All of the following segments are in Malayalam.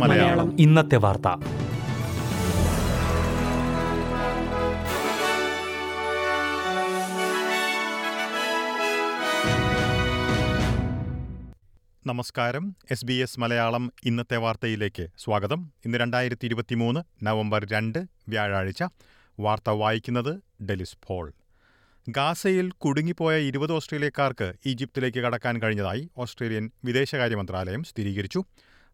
മലയാളം. ഇന്നത്തെ വാർത്ത. നമസ്കാരം. എസ് ബി എസ് മലയാളം ഇന്നത്തെ വാർത്തയിലേക്ക് സ്വാഗതം. ഇന്ന് രണ്ടായിരത്തി ഇരുപത്തി മൂന്ന് നവംബർ രണ്ട് വ്യാഴാഴ്ച. വാർത്ത വായിക്കുന്നത് ഡെലിസ് ഫോൾ ഗാസയിൽ കുടുങ്ങിപ്പോയ ഇരുപത് ഓസ്ട്രേലിയക്കാർക്ക് ഈജിപ്തിലേക്ക് കടക്കാൻ കഴിഞ്ഞതായി ഓസ്ട്രേലിയൻ വിദേശകാര്യ മന്ത്രാലയം സ്ഥിരീകരിച്ചു.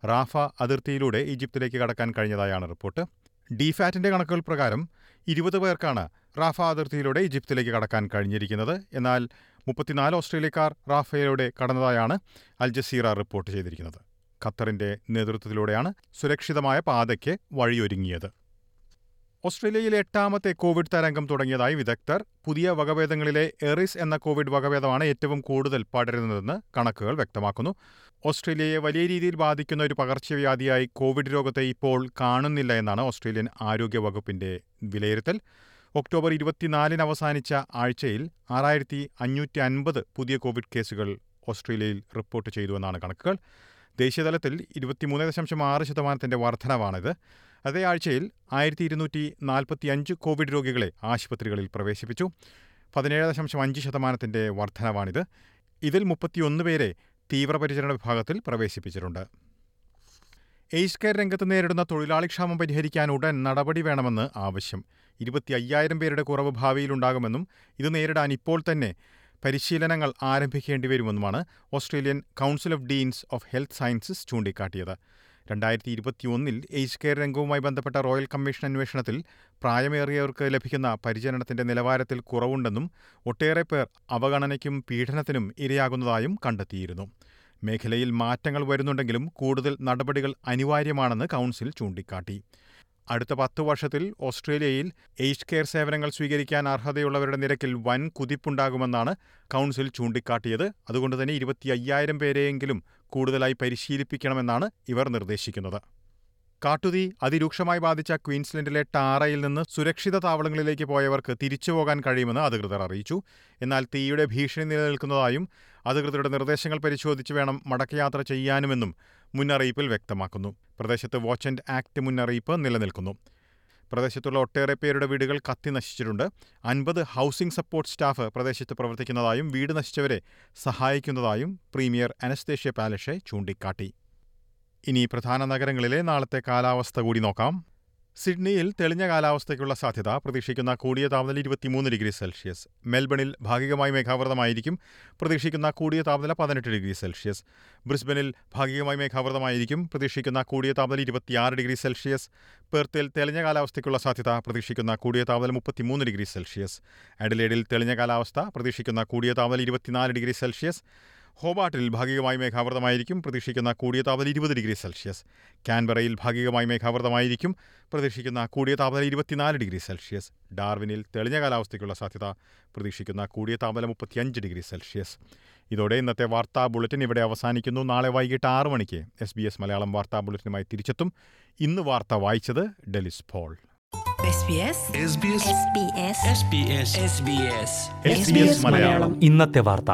റാഫ അതിർത്തിയിലൂടെ ഈജിപ്തിലേക്ക് കടക്കാൻ കഴിഞ്ഞതായാണ് റിപ്പോർട്ട്. ഡിഫാറ്റിന്റെ കണക്കുകൾ പ്രകാരം ഇരുപത് പേർക്കാണ് റാഫ അതിർത്തിയിലൂടെ ഈജിപ്തിലേക്ക് കടക്കാൻ കഴിഞ്ഞിരിക്കുന്നത്. എന്നാൽ മുപ്പത്തിനാല് ഓസ്ട്രേലിയക്കാർ റാഫയിലൂടെ കടന്നതായാണ് അൽ ജസീറ റിപ്പോർട്ട് ചെയ്തിരിക്കുന്നത്. ഖത്തറിന്റെ നേതൃത്വത്തിലൂടെയാണ് സുരക്ഷിതമായ പാതയ്ക്ക് വഴിയൊരുങ്ങിയത്. ഓസ്ട്രേലിയയിലെ എട്ടാമത്തെ കോവിഡ് തരംഗം തുടങ്ങിയതായി വിദഗ്ധർ പുതിയ വകഭേദങ്ങളിലെ എറിസ് എന്ന കോവിഡ് വകഭേദമാണ് ഏറ്റവും കൂടുതൽ പടരുന്നതെന്ന് കണക്കുകൾ വ്യക്തമാക്കുന്നു. ഓസ്ട്രേലിയയെ വലിയ രീതിയിൽ ബാധിക്കുന്ന ഒരു പകർച്ചവ്യാധിയായി കോവിഡ് രോഗത്തെ ഇപ്പോൾ കാണുന്നില്ല എന്നാണ് ഓസ്ട്രേലിയൻ ആരോഗ്യ വകുപ്പിന്റെ വിലയിരുത്തൽ. ഒക്ടോബർ ഇരുപത്തിനാലിന് അവസാനിച്ച ആഴ്ചയിൽ ആറായിരത്തി അഞ്ഞൂറ്റി അൻപത് പുതിയ കോവിഡ് കേസുകൾ ഓസ്ട്രേലിയയിൽ റിപ്പോർട്ട് ചെയ്തുവെന്നാണ് കണക്കുകൾ. ദേശീയതലത്തിൽ ഇരുപത്തിമൂന്ന് ദശാംശം ആറ് ശതമാനത്തിന്റെ വർധനവാണിത്. അതേ ആഴ്ചയിൽ ആയിരത്തി ഇരുന്നൂറ്റി നാൽപ്പത്തി അഞ്ച് കോവിഡ് രോഗികളെ ആശുപത്രികളിൽ പ്രവേശിപ്പിച്ചു. പതിനേഴ് ദശാംശം അഞ്ച് ശതമാനത്തിന്റെ വർധനവാണിത്. ഇതിൽ മുപ്പത്തിയൊന്ന് പേരെ തീവ്രപരിചരണ വിഭാഗത്തിൽ പ്രവേശിപ്പിച്ചിട്ടുണ്ട്. എയ്സ് കെയർ രംഗത്ത് നേരിടുന്ന തൊഴിലാളി ക്ഷാമം പരിഹരിക്കാൻ ഉടൻ നടപടി വേണമെന്ന് ആവശ്യം. ഇരുപത്തി അയ്യായിരം പേരുടെ കുറവ് ഭാവിയിലുണ്ടാകുമെന്നും ഇത് നേരിടാൻ ഇപ്പോൾ തന്നെ പരിശീലനങ്ങൾ ആരംഭിക്കേണ്ടി വരുമെന്നുമാണ് Australian council of deans of health sciences ചൂണ്ടിക്കാട്ടിയത്. രണ്ടായിരത്തി ഇരുപത്തിയൊന്നിൽ എയ്ജ് കെയർ രംഗവുമായി ബന്ധപ്പെട്ട റോയൽ കമ്മീഷൻ അന്വേഷണത്തിൽ പ്രായമേറിയവർക്ക് ലഭിക്കുന്ന പരിചരണത്തിന്റെ നിലവാരത്തിൽ കുറവുണ്ടെന്നും ഒട്ടേറെ പേർ അവഗണനയ്ക്കും പീഡനത്തിനും ഇരയാകുന്നതായും കണ്ടെത്തിയിരുന്നു. മേഖലയിൽ മാറ്റങ്ങൾ വരുന്നുണ്ടെങ്കിലും കൂടുതൽ നടപടികൾ അനിവാര്യമാണെന്ന് കൗൺസിൽ ചൂണ്ടിക്കാട്ടി. അടുത്ത പത്തു വർഷത്തിൽ ഓസ്ട്രേലിയയിൽ എയ്ജ് കെയർ സേവനങ്ങൾ സ്വീകരിക്കാൻ അർഹതയുള്ളവരുടെ നിരക്കിൽ വൻ കുതിപ്പുണ്ടാകുമെന്നാണ് കൗൺസിൽ ചൂണ്ടിക്കാട്ടിയത്. അതുകൊണ്ട് തന്നെ ഇരുപത്തി അയ്യായിരം പേരെയെങ്കിലും കൂടുതലായി പരിശീലിപ്പിക്കണമെന്നാണ് ഇവർ നിർദ്ദേശിക്കുന്നത്. കാട്ടുതീ അതിരൂക്ഷമായി ബാധിച്ച ക്വീൻസ്ലൻഡിലെ ടാറയിൽ നിന്ന് സുരക്ഷിത താവളങ്ങളിലേക്ക് പോയവർക്ക് തിരിച്ചുപോകാൻ കഴിയുമെന്ന് അധികൃതർ അറിയിച്ചു. എന്നാൽ തീയുടെ ഭീഷണി നിലനിൽക്കുന്നതായും അധികൃതരുടെ നിർദ്ദേശങ്ങൾ പരിശോധിച്ച് വേണം മടക്കയാത്ര ചെയ്യാനുമെന്നും മുന്നറിയിപ്പിൽ വ്യക്തമാക്കുന്നു. പ്രദേശത്ത് വാച്ച് ആൻഡ് ആക്ട് മുന്നറിയിപ്പ് നിലനിൽക്കുന്നു. പ്രദേശത്തുള്ള ഒട്ടേറെ പേരുടെ വീടുകൾ കത്തി നശിച്ചിട്ടുണ്ട്. അൻപത് ഹൗസിംഗ് സപ്പോർട്ട് സ്റ്റാഫ് പ്രദേശത്ത് പ്രവർത്തിക്കുന്നതായും വീട് നശിച്ചവരെ സഹായിക്കുന്നതായും പ്രീമിയർ അനസ്തേഷ്യ പാലഷെ ചൂണ്ടിക്കാട്ടി. ഇനി പ്രധാന നഗരങ്ങളിലെ നാളത്തെ കാലാവസ്ഥ കൂടി നോക്കാം. സിഡ്നിയിൽ തെളിഞ്ഞ കാലാവസ്ഥയ്ക്കുള്ള സാധ്യത പ്രതീക്ഷിക്കുന്ന കൂടിയ താപനില ഇരുപത്തിമൂന്ന് ഡിഗ്രി സെൽഷ്യസ്. മെൽബണിൽ ഭാഗികമായി മേഘാവൃതമായിരിക്കും. പ്രതീക്ഷിക്കുന്ന കൂടിയ താപനില പതിനെട്ട് ഡിഗ്രി സെൽഷ്യസ്. ബ്രിസ്ബനിൽ ഭാഗികമായി മേഘാവൃതമായിരിക്കും. പ്രതീക്ഷിക്കുന്ന കൂടിയ താപനില ഇരുപത്തിയാറ് ഡിഗ്രി സെൽഷ്യസ്. പെർത്തിൽ തെളിഞ്ഞ കാലാവസ്ഥയ്ക്കുള്ള സാധ്യത പ്രതീക്ഷിക്കുന്ന കൂടിയ താപനില മുപ്പത്തിമൂന്ന് ഡിഗ്രി സെൽഷ്യസ്. അഡിലേഡിൽ തെളിഞ്ഞ കാലാവസ്ഥ പ്രതീക്ഷിക്കുന്ന കൂടിയ താപനില ഇരുപത്തിനാല് ഡിഗ്രി സെൽഷ്യസ്. ഹോബാട്ടിൽ ഭാഗികമായി മേഘാവൃതമായിരിക്കും പ്രതീക്ഷിക്കുന്ന കൂടിയ താപനില ഇരുപത് ഡിഗ്രി സെൽഷ്യസ്. കാൻബറയിൽ ഭാഗികമായി മേഘാവൃതമായിരിക്കും പ്രതീക്ഷിക്കുന്ന കൂടിയ താപനില ഇരുപത്തിനാല് ഡിഗ്രി സെൽഷ്യസ്. ഡാർവിനിൽ തെളിഞ്ഞ കാലാവസ്ഥയ്ക്കുള്ള സാധ്യത പ്രതീക്ഷിക്കുന്ന കൂടിയ താപനില മുപ്പത്തിയഞ്ച് ഡിഗ്രി സെൽഷ്യസ്. ഇതോടെ ഇന്നത്തെ വാർത്താ ബുള്ളറ്റിൻ ഇവിടെ അവസാനിക്കുന്നു. നാളെ വൈകിട്ട് ആറ് മണിക്ക് എസ് ബി എസ് മലയാളം വാർത്താ ബുള്ളറ്റിനുമായി തിരിച്ചെത്തും. ഇന്ന് വാർത്ത വായിച്ചത് ഡെലിസ് ഫോൾ ഇന്നത്തെ വാർത്ത.